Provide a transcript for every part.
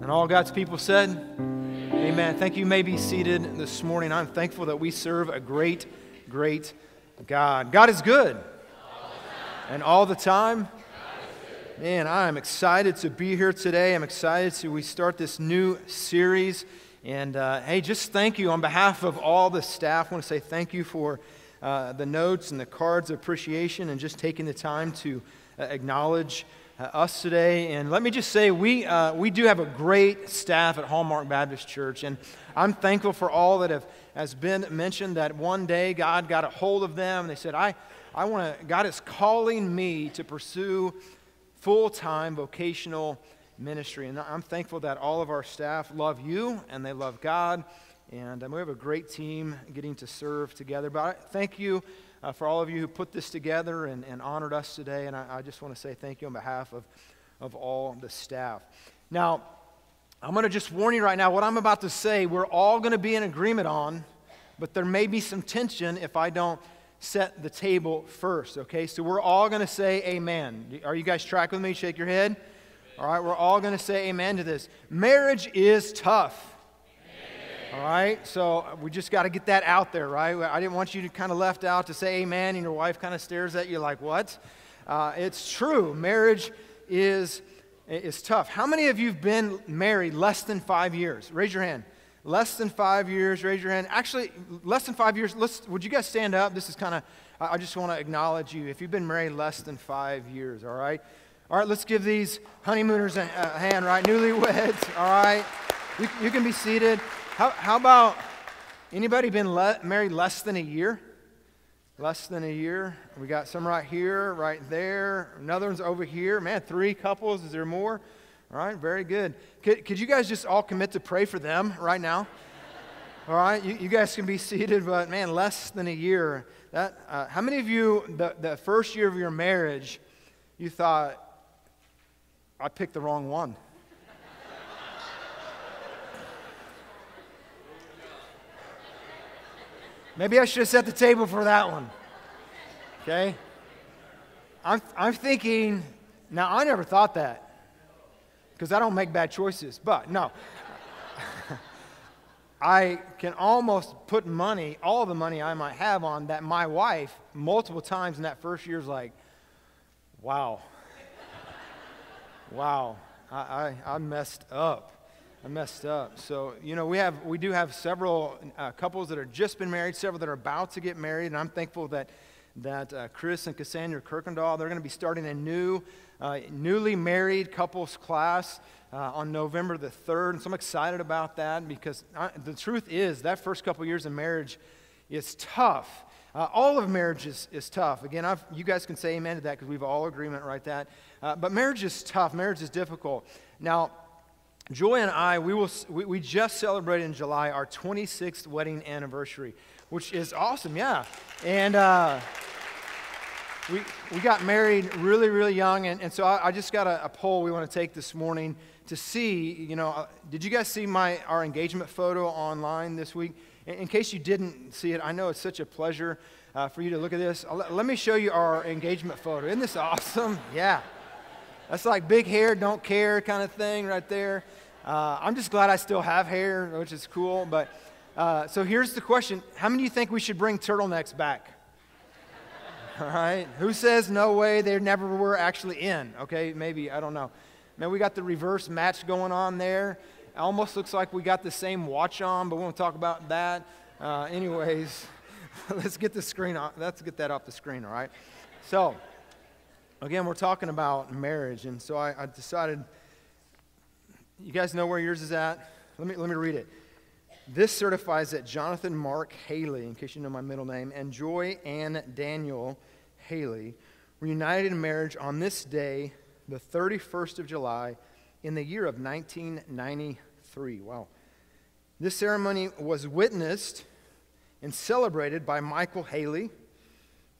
And all God's people said, Amen. Thank you. you may be seated this morning. I'm thankful that we serve a great, great God. God is good. And all the time. Man, I am excited to be here today. I'm excited to we start this new series. And uh, hey, just thank you on behalf of all the staff. I want to say thank you for uh, the notes and the cards of appreciation and just taking the time to uh, acknowledge uh, us today. And let me just say, we, uh, we do have a great staff at Hallmark Baptist Church. And I'm thankful for all that have, has been mentioned that one day God got a hold of them. And they said, I, I want to, God is calling me to pursue full time vocational ministry. And I'm thankful that all of our staff love you and they love God. And um, we have a great team getting to serve together. But I, thank you uh, for all of you who put this together and, and honored us today. And I, I just want to say thank you on behalf of, of all the staff. Now, I'm going to just warn you right now what I'm about to say, we're all going to be in agreement on, but there may be some tension if I don't set the table first, okay? So we're all going to say amen. Are you guys tracking with me? Shake your head. All right, we're all going to say amen to this. Marriage is tough. All right, so we just got to get that out there, right? I didn't want you to kind of left out to say amen and your wife kind of stares at you like, what? Uh, it's true. Marriage is, is tough. How many of you have been married less than five years? Raise your hand. Less than five years, raise your hand. Actually, less than five years, let's, would you guys stand up? This is kind of, I just want to acknowledge you. If you've been married less than five years, all right? All right, let's give these honeymooners a, a hand, right? Newlyweds, all right? You, you can be seated. How, how about anybody been le- married less than a year? Less than a year. We got some right here, right there. Another one's over here. Man, three couples. Is there more? All right, very good. Could, could you guys just all commit to pray for them right now? All right, you, you guys can be seated, but man, less than a year. That, uh, how many of you, the, the first year of your marriage, you thought, I picked the wrong one? Maybe I should have set the table for that one. Okay? I'm, I'm thinking, now I never thought that because I don't make bad choices, but no. I can almost put money, all the money I might have on that my wife, multiple times in that first year, is like, wow. wow. I, I, I messed up. I messed up. So, you know, we have we do have several uh, couples that are just been married, several that are about to get married, and I'm thankful that that uh, Chris and Cassandra Kirkendall they're going to be starting a new uh, newly married couples class uh, on November the 3rd, and so I'm excited about that because I, the truth is that first couple years of marriage is tough. Uh, all of marriage is, is tough. Again, I've, you guys can say amen to that because we've all agreement right that. Uh, but marriage is tough. Marriage is difficult. Now, Joy and I, we, will, we, we just celebrated in July our 26th wedding anniversary, which is awesome, yeah. And uh, we, we got married really, really young. And, and so I, I just got a, a, poll we want to take this morning to see, you know, uh, did you guys see my, our engagement photo online this week? In, in case you didn't see it, I know it's such a pleasure uh, for you to look at this. Let, let me show you our engagement photo. Isn't this awesome? Yeah. That's like big hair, don't care kind of thing right there. Uh, I'm just glad I still have hair, which is cool. But uh, so here's the question How many of you think we should bring turtlenecks back? All right. Who says no way they never were actually in? Okay, maybe, I don't know. Man, we got the reverse match going on there. Almost looks like we got the same watch on, but we won't talk about that. Uh, anyways, let's get the screen off. Let's get that off the screen, all right? So, again, we're talking about marriage, and so I, I decided you guys know where yours is at? Let me, let me read it. This certifies that Jonathan Mark Haley, in case you know my middle name, and Joy Ann Daniel Haley were united in marriage on this day, the 31st of July, in the year of 1993. Wow. This ceremony was witnessed and celebrated by Michael Haley,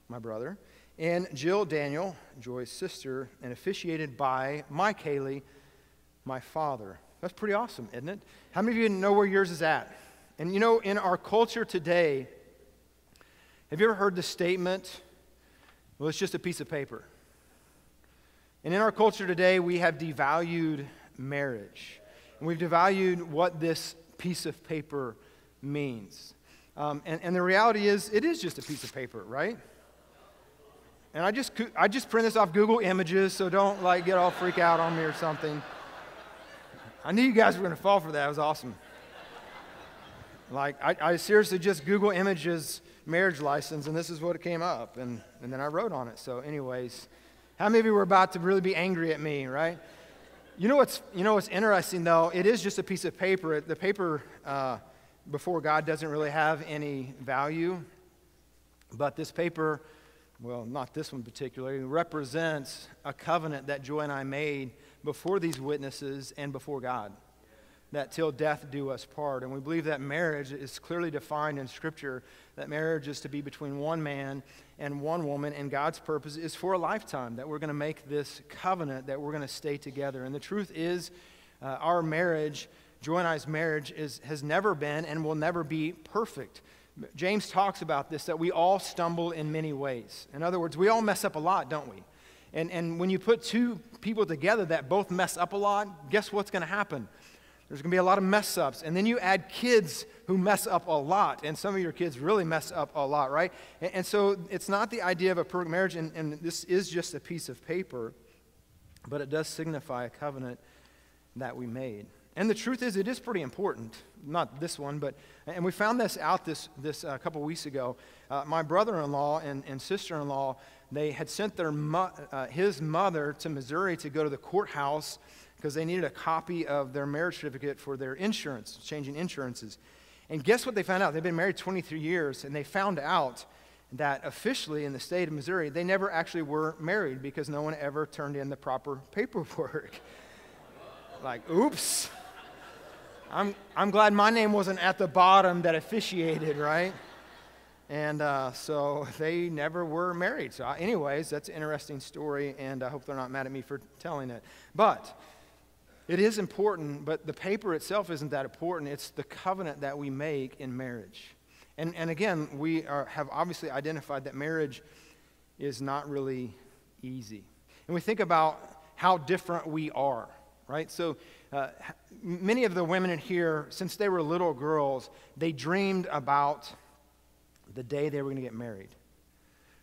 my brother, and Jill Daniel, Joy's sister, and officiated by Mike Haley, my Father. That's pretty awesome, isn't it? How many of you know where yours is at? And you know, in our culture today, have you ever heard the statement, well, it's just a piece of paper? And in our culture today, we have devalued marriage. And we've devalued what this piece of paper means. Um, and, and the reality is, it is just a piece of paper, right? And I just, I just print this off Google Images, so don't like get all freak out on me or something. I knew you guys were going to fall for that. It was awesome. Like, I, I, seriously just Google Images marriage license, and this is what it came up. And, and then I wrote on it. So, anyways, how many of you were about to really be angry at me, right? You know what's, you know what's interesting, though? It is just a piece of paper. The paper uh, before God doesn't really have any value. But this paper well, not this one particularly, represents a covenant that Joy and I made before these witnesses and before God. That till death do us part. And we believe that marriage is clearly defined in Scripture, that marriage is to be between one man and one woman, and God's purpose is for a lifetime, that we're going to make this covenant, that we're going to stay together. And the truth is, uh, our marriage, Joy and I's marriage, is, has never been and will never be perfect. James talks about this that we all stumble in many ways. In other words, we all mess up a lot, don't we? And, and when you put two people together that both mess up a lot, guess what's going to happen? There's going to be a lot of mess ups. And then you add kids who mess up a lot. And some of your kids really mess up a lot, right? And, and so it's not the idea of a perfect marriage, and, and this is just a piece of paper, but it does signify a covenant that we made. And the truth is, it is pretty important. Not this one, but, and we found this out this, this uh, couple weeks ago. Uh, my brother in law and, and sister in law, they had sent their mo- uh, his mother to Missouri to go to the courthouse because they needed a copy of their marriage certificate for their insurance, changing insurances. And guess what they found out? They've been married 23 years, and they found out that officially in the state of Missouri, they never actually were married because no one ever turned in the proper paperwork. like, oops. I'm, I'm glad my name wasn't at the bottom that officiated, right? And uh, so they never were married. So, anyways, that's an interesting story, and I hope they're not mad at me for telling it. But it is important, but the paper itself isn't that important. It's the covenant that we make in marriage. And, and again, we are, have obviously identified that marriage is not really easy. And we think about how different we are, right? So, uh, many of the women in here, since they were little girls, they dreamed about the day they were going to get married.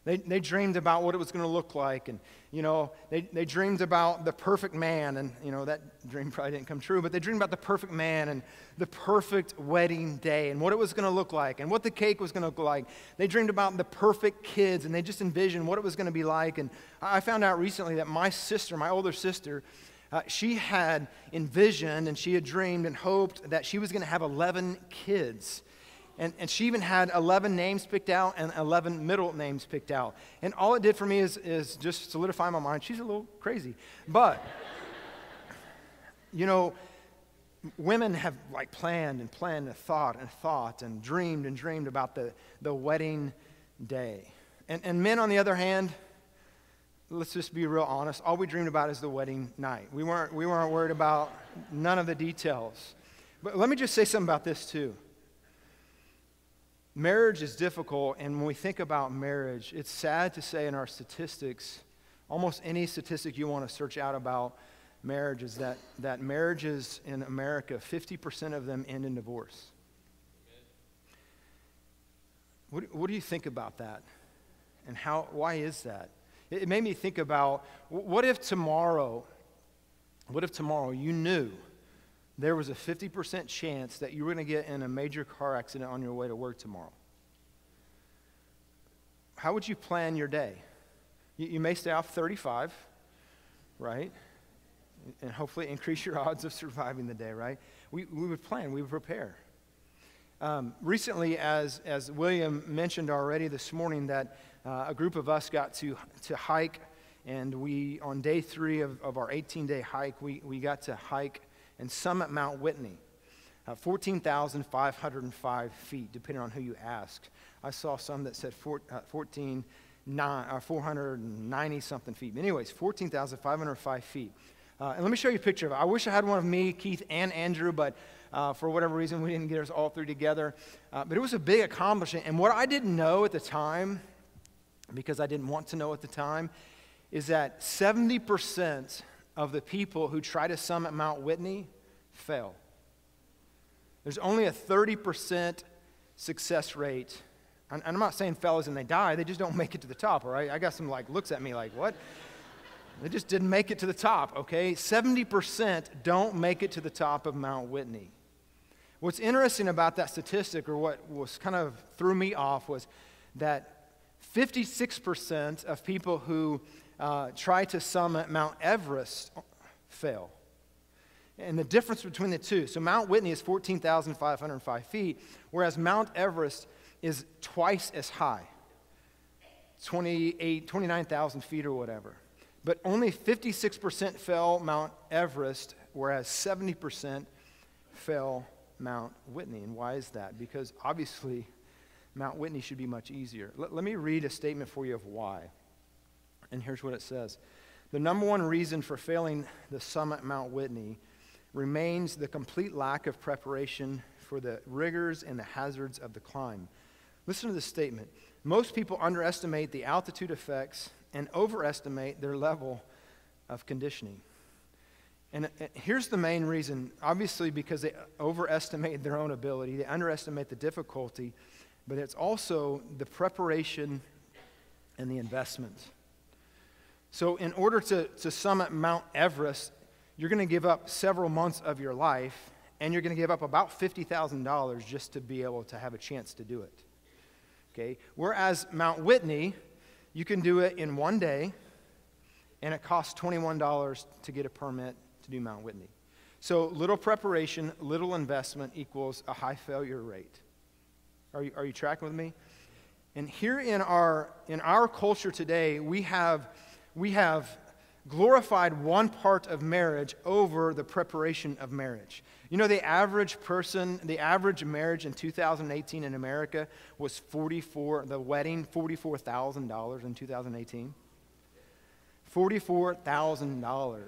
They, they dreamed about what it was going to look like. And, you know, they, they dreamed about the perfect man. And, you know, that dream probably didn't come true, but they dreamed about the perfect man and the perfect wedding day and what it was going to look like and what the cake was going to look like. They dreamed about the perfect kids and they just envisioned what it was going to be like. And I found out recently that my sister, my older sister, uh, she had envisioned and she had dreamed and hoped that she was going to have 11 kids. And, and she even had 11 names picked out and 11 middle names picked out. And all it did for me is, is just solidify my mind. She's a little crazy. But, you know, women have like planned and planned and thought and thought and dreamed and dreamed about the, the wedding day. And, and men, on the other hand, let's just be real honest, all we dreamed about is the wedding night. We weren't, we weren't worried about none of the details. But let me just say something about this, too. Marriage is difficult, and when we think about marriage, it's sad to say in our statistics, almost any statistic you want to search out about marriage is that, that marriages in America, 50% of them end in divorce. What, what do you think about that? And how, why is that? It made me think about what if tomorrow, what if tomorrow you knew there was a 50% chance that you were going to get in a major car accident on your way to work tomorrow? How would you plan your day? You, you may stay off 35, right? And hopefully increase your odds of surviving the day, right? We, we would plan, we would prepare. Um, recently, as, as William mentioned already this morning, that uh, a group of us got to, to hike, and we, on day three of, of our 18 day hike, we, we got to hike and summit Mount Whitney, uh, 14,505 feet, depending on who you ask. I saw some that said four, uh, 14, nine, uh, 490 something feet. But anyways, 14,505 feet. Uh, and let me show you a picture of it. I wish I had one of me, Keith, and Andrew, but uh, for whatever reason, we didn't get us all three together. Uh, but it was a big accomplishment. And what I didn't know at the time because I didn't want to know at the time, is that 70% of the people who try to summit Mount Whitney fail. There's only a 30% success rate. And I'm not saying fellas and they die, they just don't make it to the top, all right? I got some like looks at me like, what? They just didn't make it to the top, okay? 70% don't make it to the top of Mount Whitney. What's interesting about that statistic, or what was kind of threw me off, was that 56% of people who uh, try to summit Mount Everest fail. And the difference between the two so, Mount Whitney is 14,505 feet, whereas Mount Everest is twice as high 28, 29,000 feet or whatever. But only 56% fell Mount Everest, whereas 70% fell Mount Whitney. And why is that? Because obviously, Mount Whitney should be much easier. Let, let me read a statement for you of why. And here's what it says The number one reason for failing the summit Mount Whitney remains the complete lack of preparation for the rigors and the hazards of the climb. Listen to this statement. Most people underestimate the altitude effects and overestimate their level of conditioning. And uh, here's the main reason obviously, because they overestimate their own ability, they underestimate the difficulty, but it's also the preparation and the investment. So, in order to, to summit Mount Everest, you're going to give up several months of your life, and you're going to give up about $50,000 just to be able to have a chance to do it. Okay? Whereas Mount Whitney, you can do it in one day, and it costs $21 to get a permit to do Mount Whitney. So little preparation, little investment equals a high failure rate. Are you, are you tracking with me? And here in our, in our culture today, we have, we have glorified one part of marriage over the preparation of marriage. You know, the average person, the average marriage in 2018 in America was 44, the wedding, $44,000 in 2018. $44,000.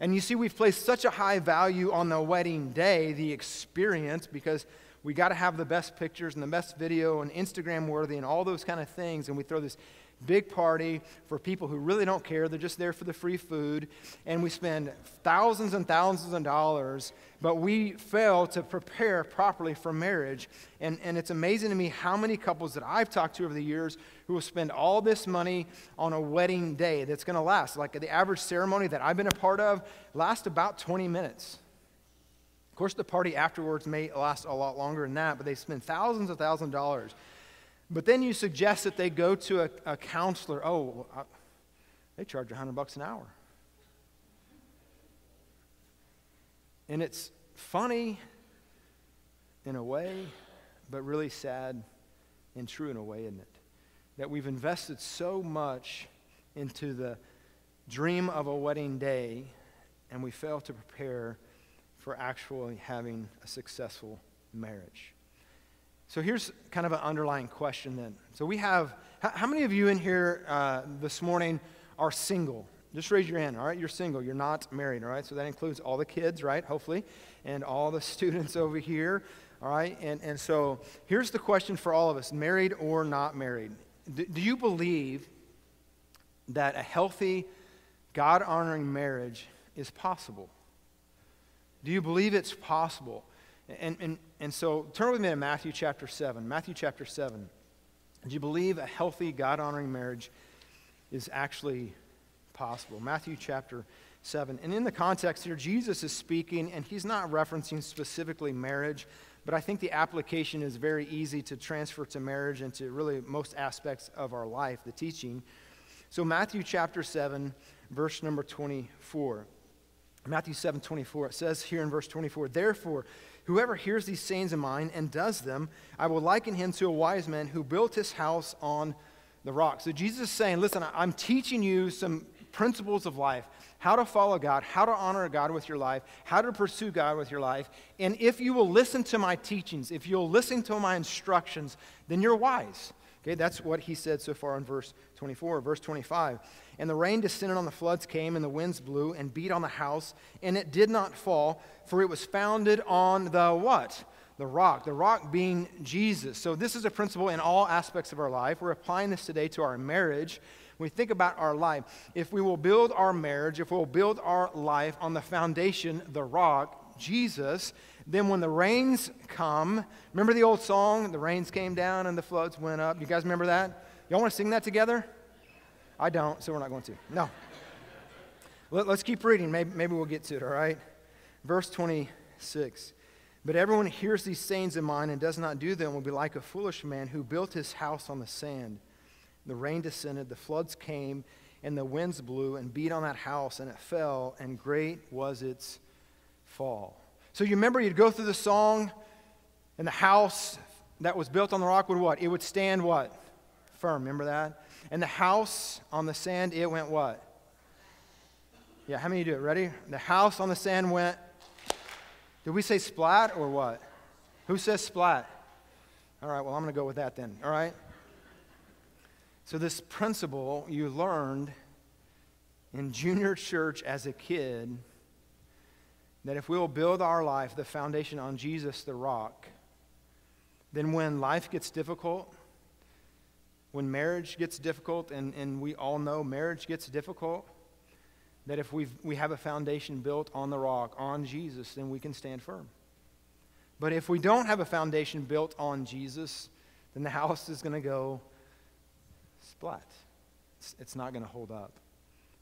And you see, we've placed such a high value on the wedding day, the experience, because we got to have the best pictures and the best video and Instagram worthy and all those kind of things. And we throw this big party for people who really don't care. They're just there for the free food. And we spend thousands and thousands of dollars, but we fail to prepare properly for marriage. And, and it's amazing to me how many couples that I've talked to over the years who will spend all this money on a wedding day that's going to last. Like the average ceremony that I've been a part of lasts about 20 minutes. Of course, the party afterwards may last a lot longer than that, but they spend thousands of thousands of dollars but then you suggest that they go to a, a counselor. Oh, I, they charge 100 bucks an hour. And it's funny in a way, but really sad and true in a way, isn't it? That we've invested so much into the dream of a wedding day and we fail to prepare for actually having a successful marriage. So here's kind of an underlying question then. So we have, how, many of you in here uh, this morning are single? Just raise your hand, all right? You're single. You're not married, all right? So that includes all the kids, right? Hopefully, and all the students over here, all right? And, and so here's the question for all of us married or not married. do, do you believe that a healthy, God honoring marriage is possible? Do you believe it's possible? And, and, and so turn with me to Matthew chapter 7. Matthew chapter 7. Do you believe a healthy, God honoring marriage is actually possible? Matthew chapter 7. And in the context here, Jesus is speaking, and he's not referencing specifically marriage, but I think the application is very easy to transfer to marriage and to really most aspects of our life, the teaching. So, Matthew chapter 7, verse number 24. Matthew 7 24, it says here in verse 24, Therefore, Whoever hears these sayings of mine and does them, I will liken him to a wise man who built his house on the rock. So Jesus is saying, listen, I'm teaching you some principles of life how to follow God, how to honor God with your life, how to pursue God with your life. And if you will listen to my teachings, if you'll listen to my instructions, then you're wise. Okay, that's what he said so far in verse 24. Verse 25. And the rain descended on the floods came, and the winds blew and beat on the house, and it did not fall, for it was founded on the what? The rock. The rock being Jesus. So this is a principle in all aspects of our life. We're applying this today to our marriage. We think about our life, if we will build our marriage, if we'll build our life on the foundation, the rock, Jesus, then when the rains come, remember the old song, the rains came down and the floods went up? You guys remember that? Y'all want to sing that together? I don't, so we're not going to. No. Let, us keep reading. Maybe, maybe we'll get to it, all right? Verse 26. But everyone who hears these sayings of mine and does not do them will be like a foolish man who built his house on the sand. The rain descended, the floods came, and the winds blew and beat on that house, and it fell, and great was its fall. So you remember you'd go through the song, and the house that was built on the rock would what? It would stand what? Firm. Remember that? And the house on the sand, it went what? Yeah, how many do it? Ready? The house on the sand went did we say splat or what? Who says splat? All right, well, I'm going to go with that then. All right? So, this principle you learned in junior church as a kid that if we will build our life, the foundation on Jesus, the rock, then when life gets difficult, when marriage gets difficult, and, and we all know marriage gets difficult, that if we we have a foundation built on the rock, on Jesus, then we can stand firm. But if we don't have a foundation built on Jesus, then the house is going to go splat. It's, it's not going to hold up.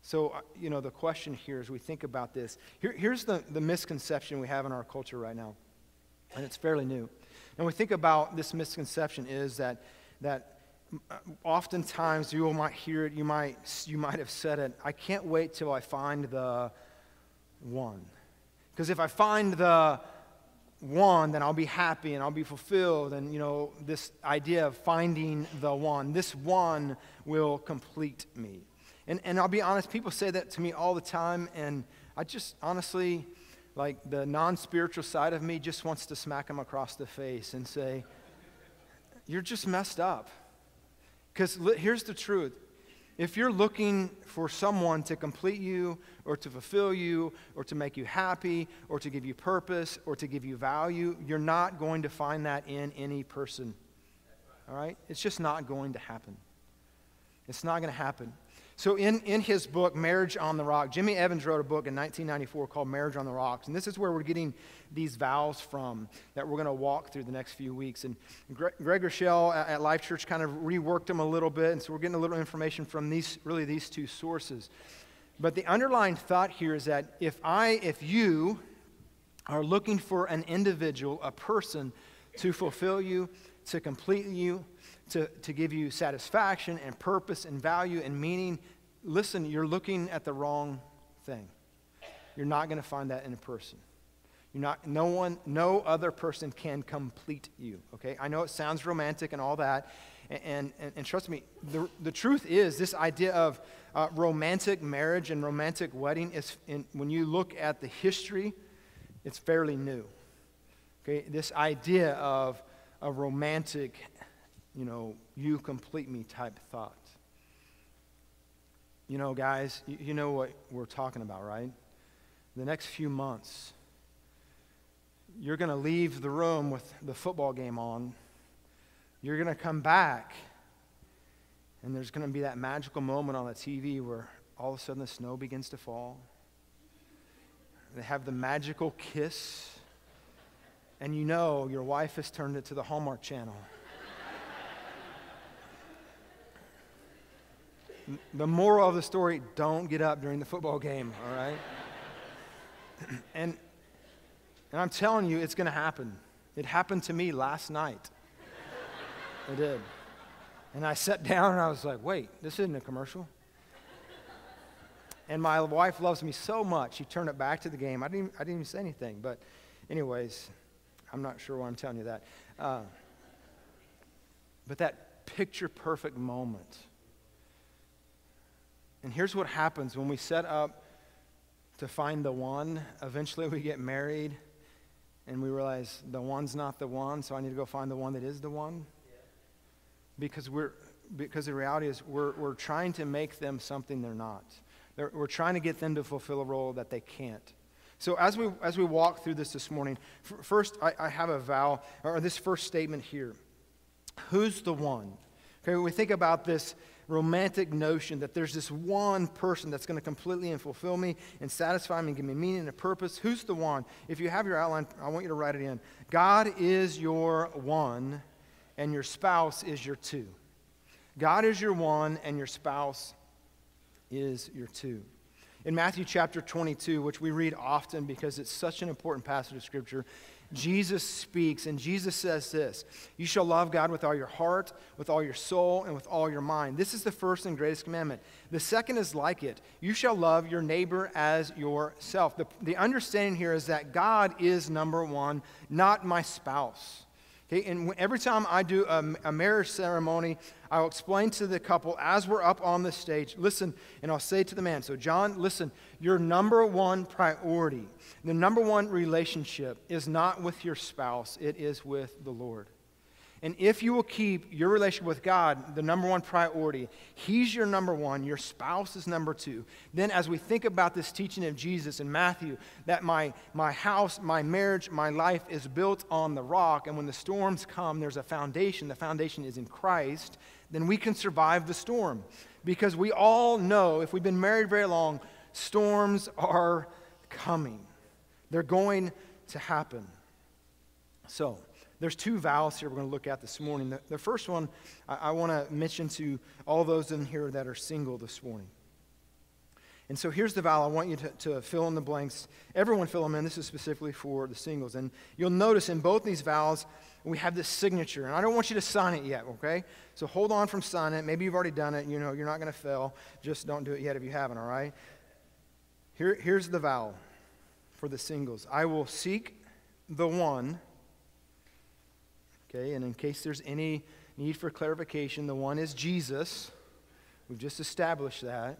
So, uh, you know, the question here as we think about this, here, here's the, the misconception we have in our culture right now, and it's fairly new. And we think about this misconception is that, that oftentimes you might hear it, you might, you might have said it, I can't wait till I find the one. Because if I find the one, then I'll be happy and I'll be fulfilled. And, you know, this idea of finding the one, this one will complete me. And, and I'll be honest, people say that to me all the time, and I just honestly, like the non spiritual side of me just wants to smack them across the face and say, You're just messed up. Because here's the truth if you're looking for someone to complete you or to fulfill you or to make you happy or to give you purpose or to give you value, you're not going to find that in any person. All right? It's just not going to happen. It's not going to happen. So, in, in his book, Marriage on the Rock, Jimmy Evans wrote a book in 1994 called Marriage on the Rocks. And this is where we're getting these vows from that we're going to walk through the next few weeks. And Craig, Craig Groeschel at, at Life Church kind of reworked them a little bit. And so we're getting a little information from these, really these two sources. But the underlying thought here is that if I, if you are looking for an individual, a person to fulfill you, to complete you, to, to give you satisfaction and purpose and value and meaning, listen, you're looking at the wrong thing. You're not going to find that in a person. You're not, no one, no other person can complete you, okay? I know it sounds romantic and all that, and, and, and trust me, the, the truth is this idea of uh, romantic marriage and romantic wedding is, in, when you look at the history, it's fairly new, okay? This idea of a romantic you know, you complete me type thought. You know, guys, you, you know what we're talking about, right? The next few months, you're going to leave the room with the football game on. You're going to come back, and there's going to be that magical moment on the TV where all of a sudden the snow begins to fall. They have the magical kiss, and you know your wife has turned it to the Hallmark Channel. The moral of the story don't get up during the football game, all right? and, and I'm telling you, it's going to happen. It happened to me last night. It did. And I sat down and I was like, wait, this isn't a commercial. And my wife loves me so much, she turned it back to the game. I didn't, even, I didn't even say anything. But, anyways, I'm not sure why I'm telling you that. Uh, but that picture perfect moment and here's what happens when we set up to find the one. Eventually, we get married and we realize the one's not the one, so I need to go find the one that is the one. Because, we're, because the reality is, we're, we're trying to make them something they're not. They're, we're trying to get them to fulfill a role that they can't. So, as we, as we walk through this this morning, f- first, I, I have a vow, or this first statement here Who's the one? Okay, when we think about this romantic notion that there's this one person that's going to completely and fulfill me and satisfy me and give me meaning and a purpose. Who's the one? If you have your outline, I want you to write it in. God is your one, and your spouse is your two. God is your one, and your spouse is your two. In Matthew chapter 22, which we read often because it's such an important passage of Scripture, Jesus speaks, and Jesus says this You shall love God with all your heart, with all your soul, and with all your mind. This is the first and greatest commandment. The second is like it You shall love your neighbor as yourself. The, the understanding here is that God is number one, not my spouse. Okay, and every time I do a, a, marriage ceremony, I'll explain to the couple as we're up on the stage, listen, and I'll say to the man, so John, listen, your number one priority, the number one relationship is not with your spouse, it is with the Lord. And if you will keep your relationship with God the number one priority, He's your number one, your spouse is number two. Then, as we think about this teaching of Jesus in Matthew, that my, my house, my marriage, my life is built on the rock, and when the storms come, there's a foundation. The foundation is in Christ, then we can survive the storm. Because we all know, if we've been married very long, storms are coming, they're going to happen. So, there's two vows here we're going to look at this morning. The, the first one I, I want to mention to all those in here that are single this morning. And so here's the vow. I want you to, to fill in the blanks. Everyone fill them in. This is specifically for the singles. And you'll notice in both these vows, we have this signature. And I don't want you to sign it yet, okay? So hold on from signing it. Maybe you've already done it. You know, you're not going to fail. Just don't do it yet if you haven't, all right? Here, here's the vow for the singles I will seek the one Okay, and in case there's any need for clarification, the one is Jesus. We've just established that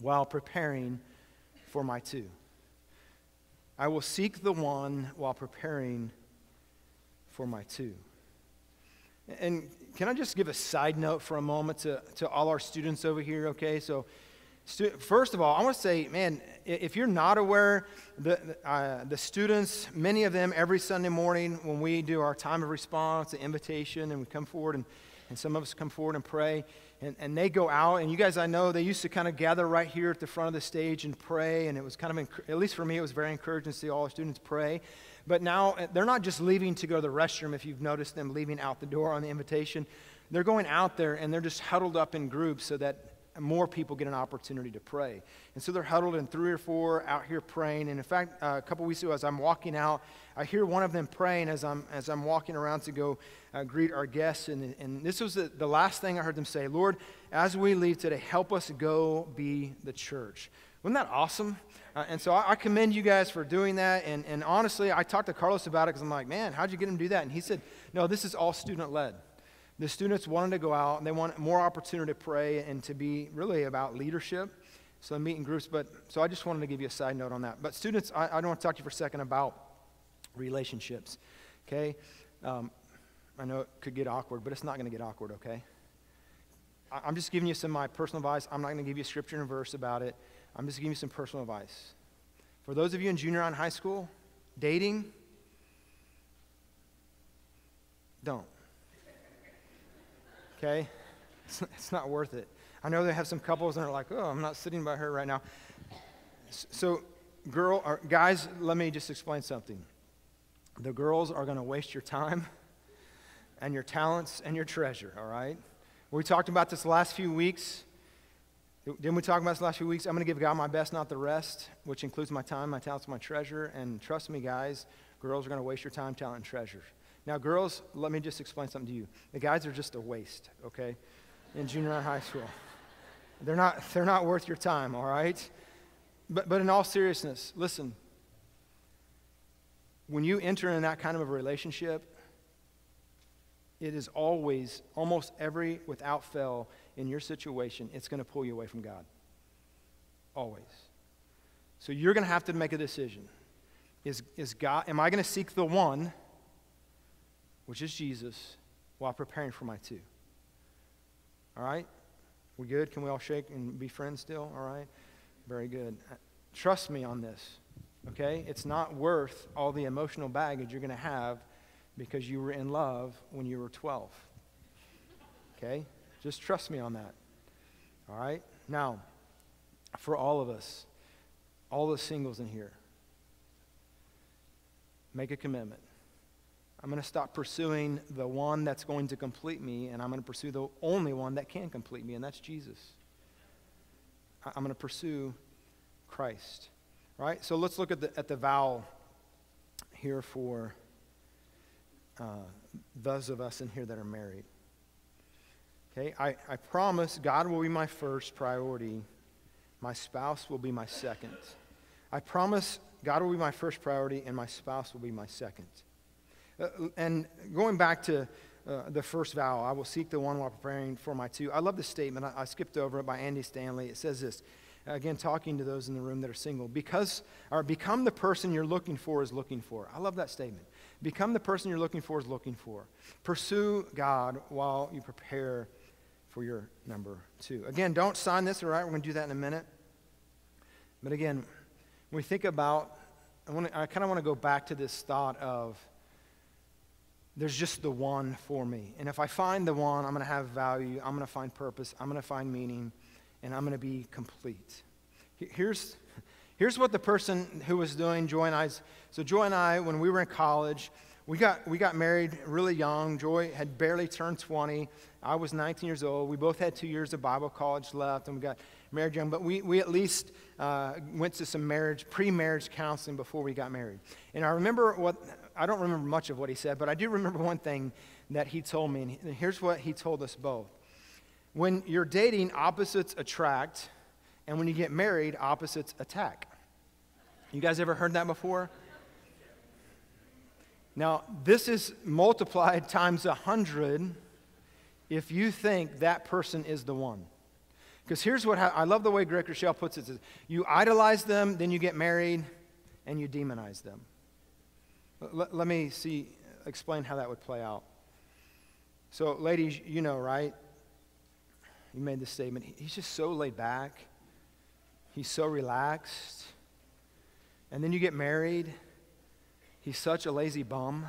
while preparing for my two. I will seek the one while preparing for my two. And can I just give a side note for a moment to, to all our students over here, okay? So First of all, I want to say, man, if you're not aware, the, uh, the students, many of them every Sunday morning when we do our time of response, the invitation, and we come forward and, and some of us come forward and pray, and, and they go out. And you guys, I know, they used to kind of gather right here at the front of the stage and pray. And it was kind of, at least for me, it was very encouraging to see all the students pray. But now uh, they're not just leaving to go to the restroom, if you've noticed them leaving out the door on the invitation. They're going out there and they're just huddled up in groups so that more people get an opportunity to pray. And so they're huddled in three or four out here praying. And in fact, uh, a couple weeks ago, as I'm walking out, I hear one of them praying as I'm, as I'm walking around to go uh, greet our guests. And, and this was the, the last thing I heard them say Lord, as we leave today, help us go be the church. Wasn't that awesome? Uh, and so I, I, commend you guys for doing that. And, and honestly, I talked to Carlos about it because I'm like, man, how'd you get him to do that? And he said, no, this is all student led the students wanted to go out and they want more opportunity to pray and to be really about leadership. So meeting groups, but so I just wanted to give you a side note on that. But students, I, I don't want to talk to you for a second about relationships. Okay, um, I know it could get awkward, but it's not going to get awkward. Okay, I, I'm just giving you some of my personal advice. I'm not going to give you scripture and verse about it. I'm just giving you some personal advice. For those of you in junior high and high school, dating, don't okay? It's, it's not worth it. I know they have some couples and they're like, oh, I'm not sitting by her right now. So, girl, or guys, let me just explain something. The girls are going to waste your time and your talents and your treasure, all right? We talked about this last few weeks. Didn't we talk about this last few weeks? I'm going to give God my best, not the rest, which includes my time, my talents, my treasure. And trust me, guys, girls are going to waste your time, talent, and treasure. Now, girls, let me just explain something to you. The guys are just a waste, okay, in junior high school. They're not, they're not worth your time, all right? But, but in all seriousness, listen, when you enter in that kind of a relationship, it is always, almost every, without fail, in your situation, it's going to pull you away from God. Always. So you're going to have to make a decision. Is, is God, am I going to seek the one? Which is Jesus, while preparing for my two. All right? We good? Can we all shake and be friends still? All right? Very good. Trust me on this, okay? It's not worth all the emotional baggage you're going to have because you were in love when you were 12. Okay? Just trust me on that. All right? Now, for all of us, all the singles in here, make a commitment. I'm going to stop pursuing the one that's going to complete me, and I'm going to pursue the only one that can complete me, and that's Jesus. I'm going to pursue Christ. Right? So let's look at the, at the vow here for uh, those of us in here that are married. Okay, I, I promise God will be my first priority, my spouse will be my second. I promise God will be my first priority, and my spouse will be my second. Uh, and going back to uh, the first vow, I will seek the one while preparing for my two. I love this statement. I, I skipped over it by Andy Stanley. It says this again, talking to those in the room that are single, because, or become the person you're looking for is looking for. I love that statement. Become the person you're looking for is looking for. Pursue God while you prepare for your number two. Again, don't sign this, all right? We're going to do that in a minute. But again, when we think about, I, I kind of want to go back to this thought of there's just the one for me. And if I find the one, I'm going to have value, I'm going to find purpose, I'm going to find meaning and I'm going to be complete. Here's, here's what the person who was doing Joy and I's. So, Joy and I, when we were in college, we got, we got married really young. Joy had barely turned 20. I was 19 years old. We both had two years of Bible college left, and we got married young. But we, we at least uh, went to some marriage, pre marriage counseling before we got married. And I remember what, I don't remember much of what he said, but I do remember one thing that he told me. And here's what he told us both. When you're dating, opposites attract, and when you get married, opposites attack. You guys ever heard that before? Now, this is multiplied times a hundred if you think that person is the one. Because here's what I love the way Craig Groeschel puts it: you idolize them, then you get married, and you demonize them. L- let me see, explain how that would play out. So, ladies, you know, right? you made the statement. He's just so laid back. He's so relaxed. And then you get married. He's such a lazy bum.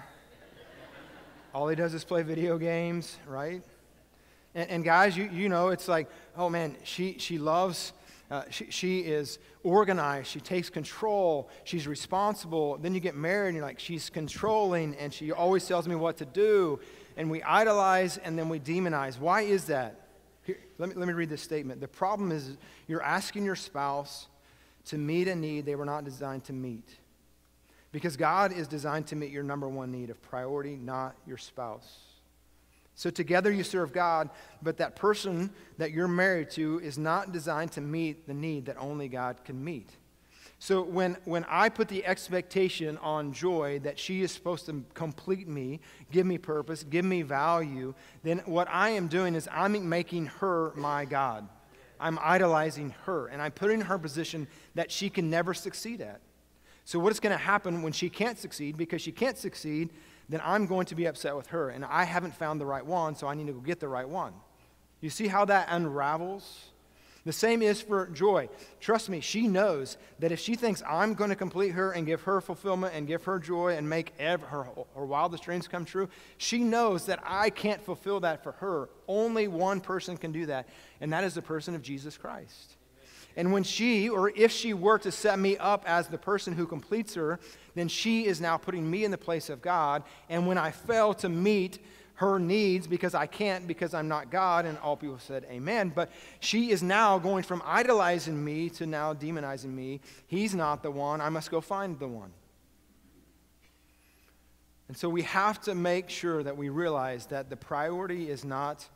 All he does is play video games, right? And, and guys, you, you know, it's like, oh man, she, she loves, uh, she, she is organized. She takes control. She's responsible. Then you get married and you're like, she's controlling and she always tells me what to do. And we idolize and then we demonize. Why is that? Here, let, me, let me read this statement. The problem is you're asking your spouse to meet a need they were not designed to meet. Because God is designed to meet your number one need of priority, not your spouse. So together you serve God, but that person that you're married to is not designed to meet the need that only God can meet. So when, when I put the expectation on Joy that she is supposed to complete me, give me purpose, give me value, then what I am doing is I'm making her my God. I'm idolizing her, and I'm putting her in a position that she can never succeed at. So what is going to happen when she can't succeed? Because she can't succeed, then I'm going to be upset with her, and I haven't found the right one, so I need to go get the right one. You see how that unravels? The same is for Joy. Trust me, she knows that if she thinks I'm going to complete her and give her fulfillment and give her joy and make her, her wildest dreams come true, she knows that I can't fulfill that for her. Only one person can do that, and that is the person of Jesus Christ. And when she, or if she were to set me up as the person who completes her, then she is now putting me in the place of God. And when I fail to meet her needs because I can't because I'm not God. And all people said, Amen. But she is now going from idolizing me to now demonizing me. He's not the one. I must go find the one. And so we have to make sure that we realize that the priority is not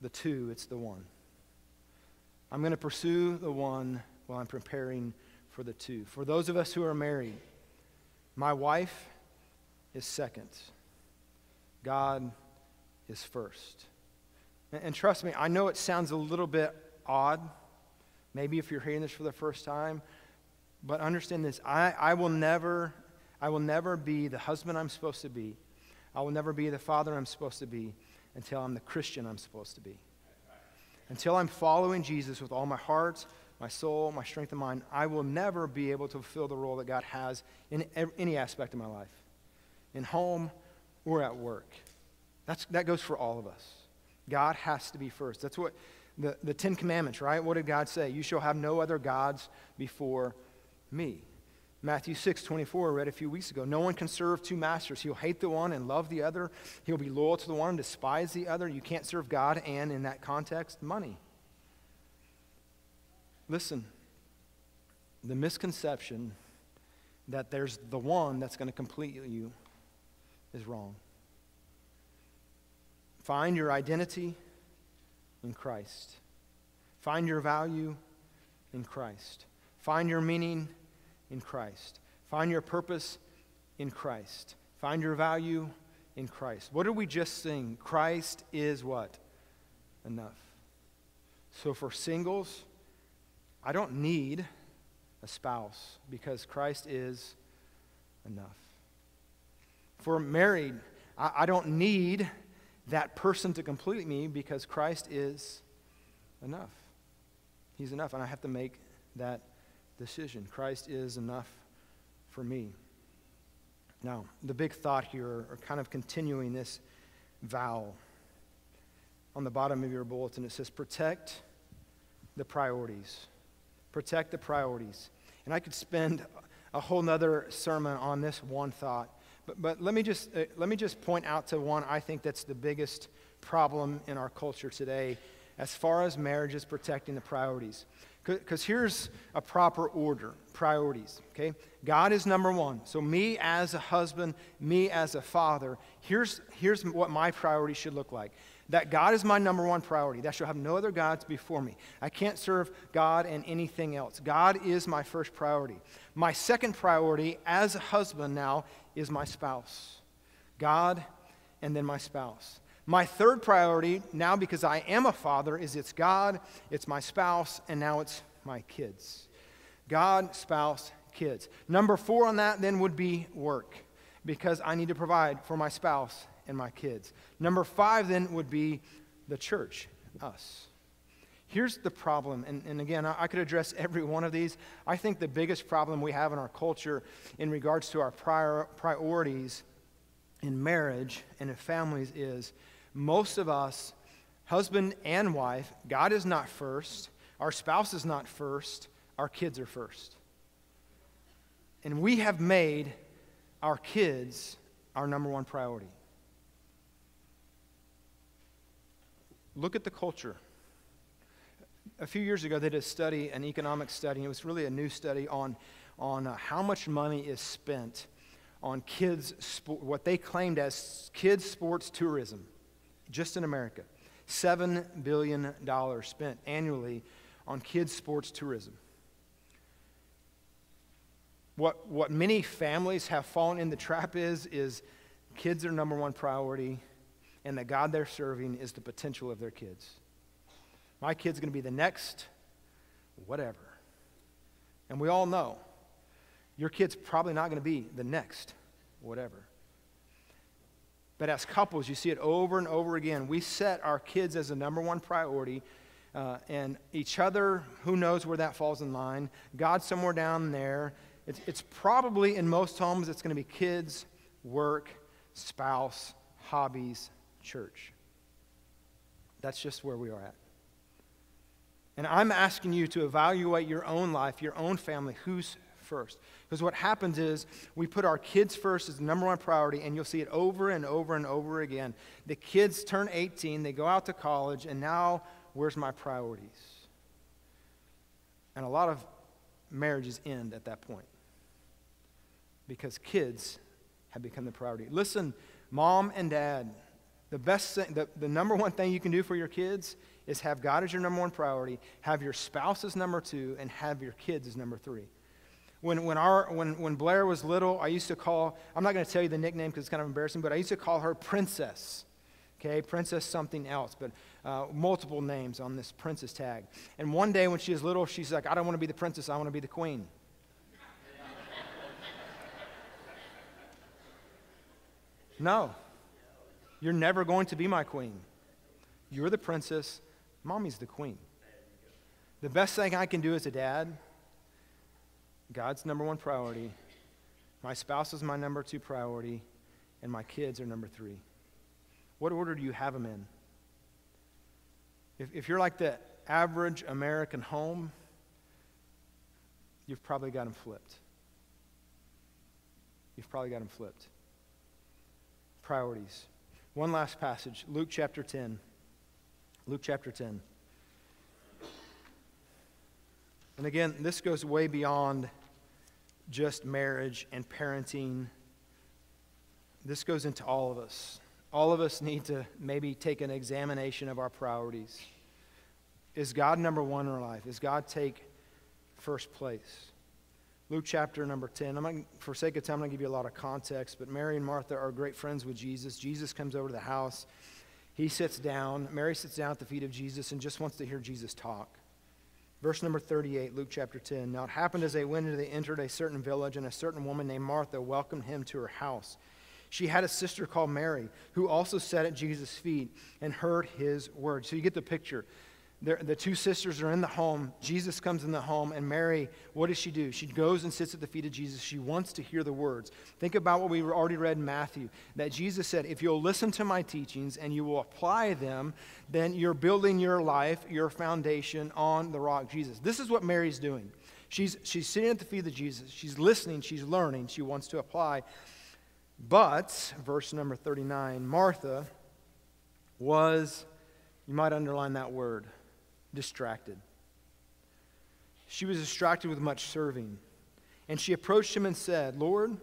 the two, it's the one. I'm going to pursue the one while I'm preparing for the two. For those of us who are married, my wife is second. God is first. And, and trust me, I know it sounds a little bit odd, maybe if you're hearing this for the first time, but understand this. I, I will never, I will never be the husband I'm supposed to be. I will never be the father I'm supposed to be until I'm the Christian I'm supposed to be. Until I'm following Jesus with all my heart, my soul, my strength, and mind, I will never be able to fulfill the role that God has in any aspect of my life. In home, or at work. That's, that goes for all of us. God has to be first. That's what the, the Ten Commandments, right? What did God say? You shall have no other gods before me. Matthew 6, 24, read a few weeks ago. No one can serve two masters. He'll hate the one and love the other. He'll be loyal to the one and despise the other. You can't serve God and, in that context, money. Listen, the misconception that there's the one that's going to complete you is wrong. Find your identity in Christ. Find your value in Christ. Find your meaning in Christ. Find your purpose in Christ. Find your value in Christ. What did we just sing? Christ is what? Enough. So for singles, I don't need a spouse because Christ is enough. For married, I, I don't need that person to complete me because Christ is enough. He's enough, and I have to make that decision. Christ is enough for me. Now, the big thought here, or kind of continuing this vow, on the bottom of your bulletin, it says, protect the priorities. Protect the priorities. And I could spend a whole nother sermon on this one thought. But, but let, me just, uh, let me just point out to one I think that's the biggest problem in our culture today as far as marriage is protecting the priorities. Because here's a proper order priorities, okay? God is number one. So, me as a husband, me as a father, here's, here's what my priority should look like that God is my number one priority. That shall have no other gods before me. I can't serve God and anything else. God is my first priority. My second priority as a husband now is my spouse. God and then my spouse. My third priority now, because I am a father, is it's God, it's my spouse, and now it's my kids. God, spouse, kids. Number four on that then would be work, because I need to provide for my spouse and my kids. Number five then would be the church, us. Here's the problem, and, and again, I, I could address every one of these. I think the biggest problem we have in our culture in regards to our prior, priorities in marriage and in families is most of us, husband and wife, God is not first, our spouse is not first, our kids are first. And we have made our kids our number one priority. Look at the culture. A few years ago, they did a study, an economic study, and it was really a new study on, on uh, how much money is spent on kids, what they claimed as kids' sports tourism, just in America. $7 billion spent annually on kids' sports tourism. What, what many families have fallen in the trap is, is kids are number one priority, and the God they're serving is the potential of their kids. My kid's going to be the next whatever. And we all know your kid's probably not going to be the next whatever. But as couples, you see it over and over again. We set our kids as the number one priority, uh, and each other, who knows where that falls in line? God somewhere down there. It's, it's probably in most homes, it's going to be kids, work, spouse, hobbies, church. That's just where we are at. And I'm asking you to evaluate your own life, your own family. Who's first? Because what happens is we put our kids first as the number one priority, and you'll see it over and over and over again. The kids turn 18, they go out to college, and now where's my priorities? And a lot of marriages end at that point because kids have become the priority. Listen, mom and dad, the best thing, the, the number one thing you can do for your kids is have God as your number one priority, have your spouse as number two, and have your kids as number three. When, when, our, when, when Blair was little, I used to call, I'm not going to tell you the nickname because it's kind of embarrassing, but I used to call her Princess. Okay, Princess something else, but uh, multiple names on this princess tag. And one day when she was little, she's like, I don't want to be the princess, I want to be the queen. no, you're never going to be my queen. You're the princess, mommy's the queen. The best thing I can do as a dad, God's number one priority, my spouse is my number two priority, and my kids are number three. What order do you have them in? If, if you're like the average American home, you've probably got them flipped. You've probably got them flipped. Priorities. One last passage Luke chapter 10. Luke chapter 10. And again, this goes way beyond just marriage and parenting. This goes into all of us. All of us need to maybe take an examination of our priorities. Is God number one in our life? Is God take first place? Luke chapter number 10. I'm not, for sake of time, I'm going to give you a lot of context, but Mary and Martha are great friends with Jesus. Jesus comes over to the house. He sits down. Mary sits down at the feet of Jesus and just wants to hear Jesus talk. Verse number 38, Luke chapter 10. Now it happened as they went into, they entered a certain village, and a certain woman named Martha welcomed him to her house. She had a sister called Mary, who also sat at Jesus' feet and heard his word. So you get the picture. The two sisters are in the home. Jesus comes in the home, and Mary, what does she do? She goes and sits at the feet of Jesus. She wants to hear the words. Think about what we already read in Matthew that Jesus said, If you'll listen to my teachings and you will apply them, then you're building your life, your foundation on the rock, Jesus. This is what Mary's doing. She's, she's sitting at the feet of Jesus. She's listening. She's learning. She wants to apply. But, verse number 39, Martha was, you might underline that word distracted. She was distracted with much serving. And she approached him and said, Lord,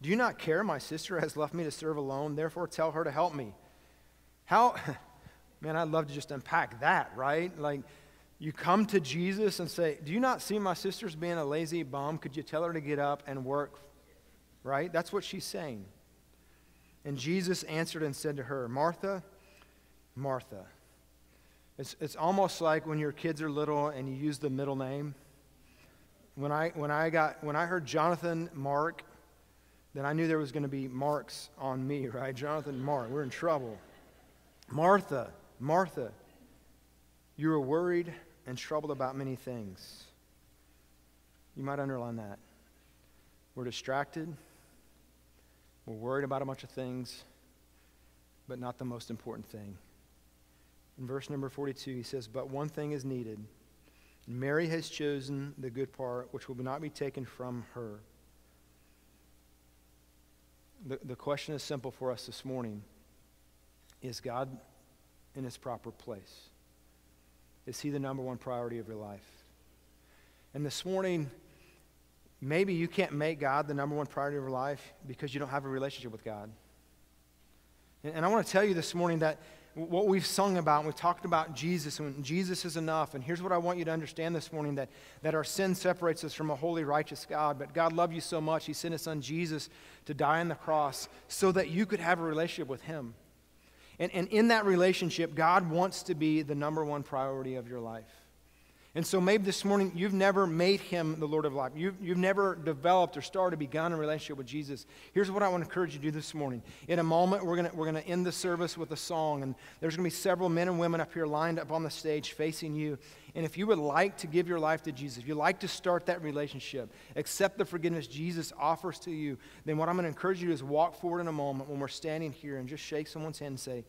do you not care? My sister has left me to serve alone. Therefore, tell her to help me. How, man, I'd love to just unpack that, right? Like, you come to Jesus and say, Do you not see my sister's being a lazy bum? Could you tell her to get up and work? Right? That's what she's saying. And Jesus answered and said to her, Martha, Martha. It's, it's almost like when your kids are little and you use the middle name. When I, when I, got, when I heard Jonathan Mark, then I knew there was going to be marks on me, right? Jonathan Mark, we're in trouble. Martha, Martha, you are worried and troubled about many things. You might underline that. We're distracted. We're worried about a bunch of things, but not the most important thing. In verse number 42, he says, But one thing is needed. Mary has chosen the good part, which will not be taken from her. The, the question is simple for us this morning Is God in his proper place? Is he the number one priority of your life? And this morning, maybe you can't make God the number one priority of your life because you don't have a relationship with God. And, and I want to tell you this morning that what we've sung about, and we've talked about Jesus, and Jesus is enough. And here's what I want you to understand this morning that, that our sin separates us from a holy, righteous God. But God loved you so much, He sent His Son Jesus to die on the cross so that you could have a relationship with Him. And, and in that relationship, God wants to be the number one priority of your life. And so maybe this morning you've never made him the Lord of life. You've, you've never developed or started, begun a relationship with Jesus. Here's what I want to encourage you to do this morning. In a moment, we're going we're gonna end the service with a song. And there's going to be several men and women up here lined up on the stage facing you. And if you would like to give your life to Jesus, if you'd like to start that relationship, accept the forgiveness Jesus offers to you, then what I'm going to encourage you to do is walk forward in a moment when we're standing here and just shake someone's hand and say,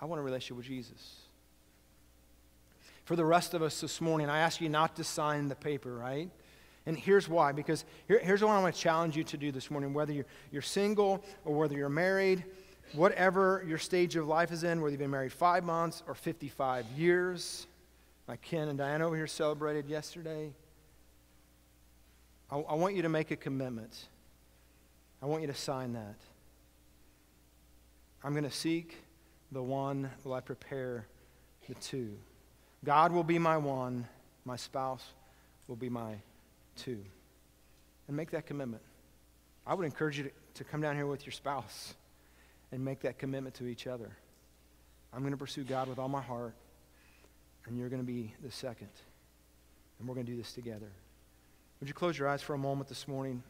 I want a relationship with Jesus for the rest of us this morning, I ask you not to sign the paper, right? And here's why. Because here, here's what I want to challenge you to do this morning. Whether you're, you're single or whether you're married, whatever your stage of life is in, whether you've been married five months or 55 years, like Ken and Diane over here celebrated yesterday, I, I want you to make a commitment. I want you to sign that. I'm going to seek the one, will I prepare the two. God will be my one, my spouse will be my two. And make that commitment. I would encourage you to, to come down here with your spouse and make that commitment to each other. I'm going to pursue God with all my heart, and you're going to be the second. And we're going to do this together. Would you close your eyes for a moment this morning?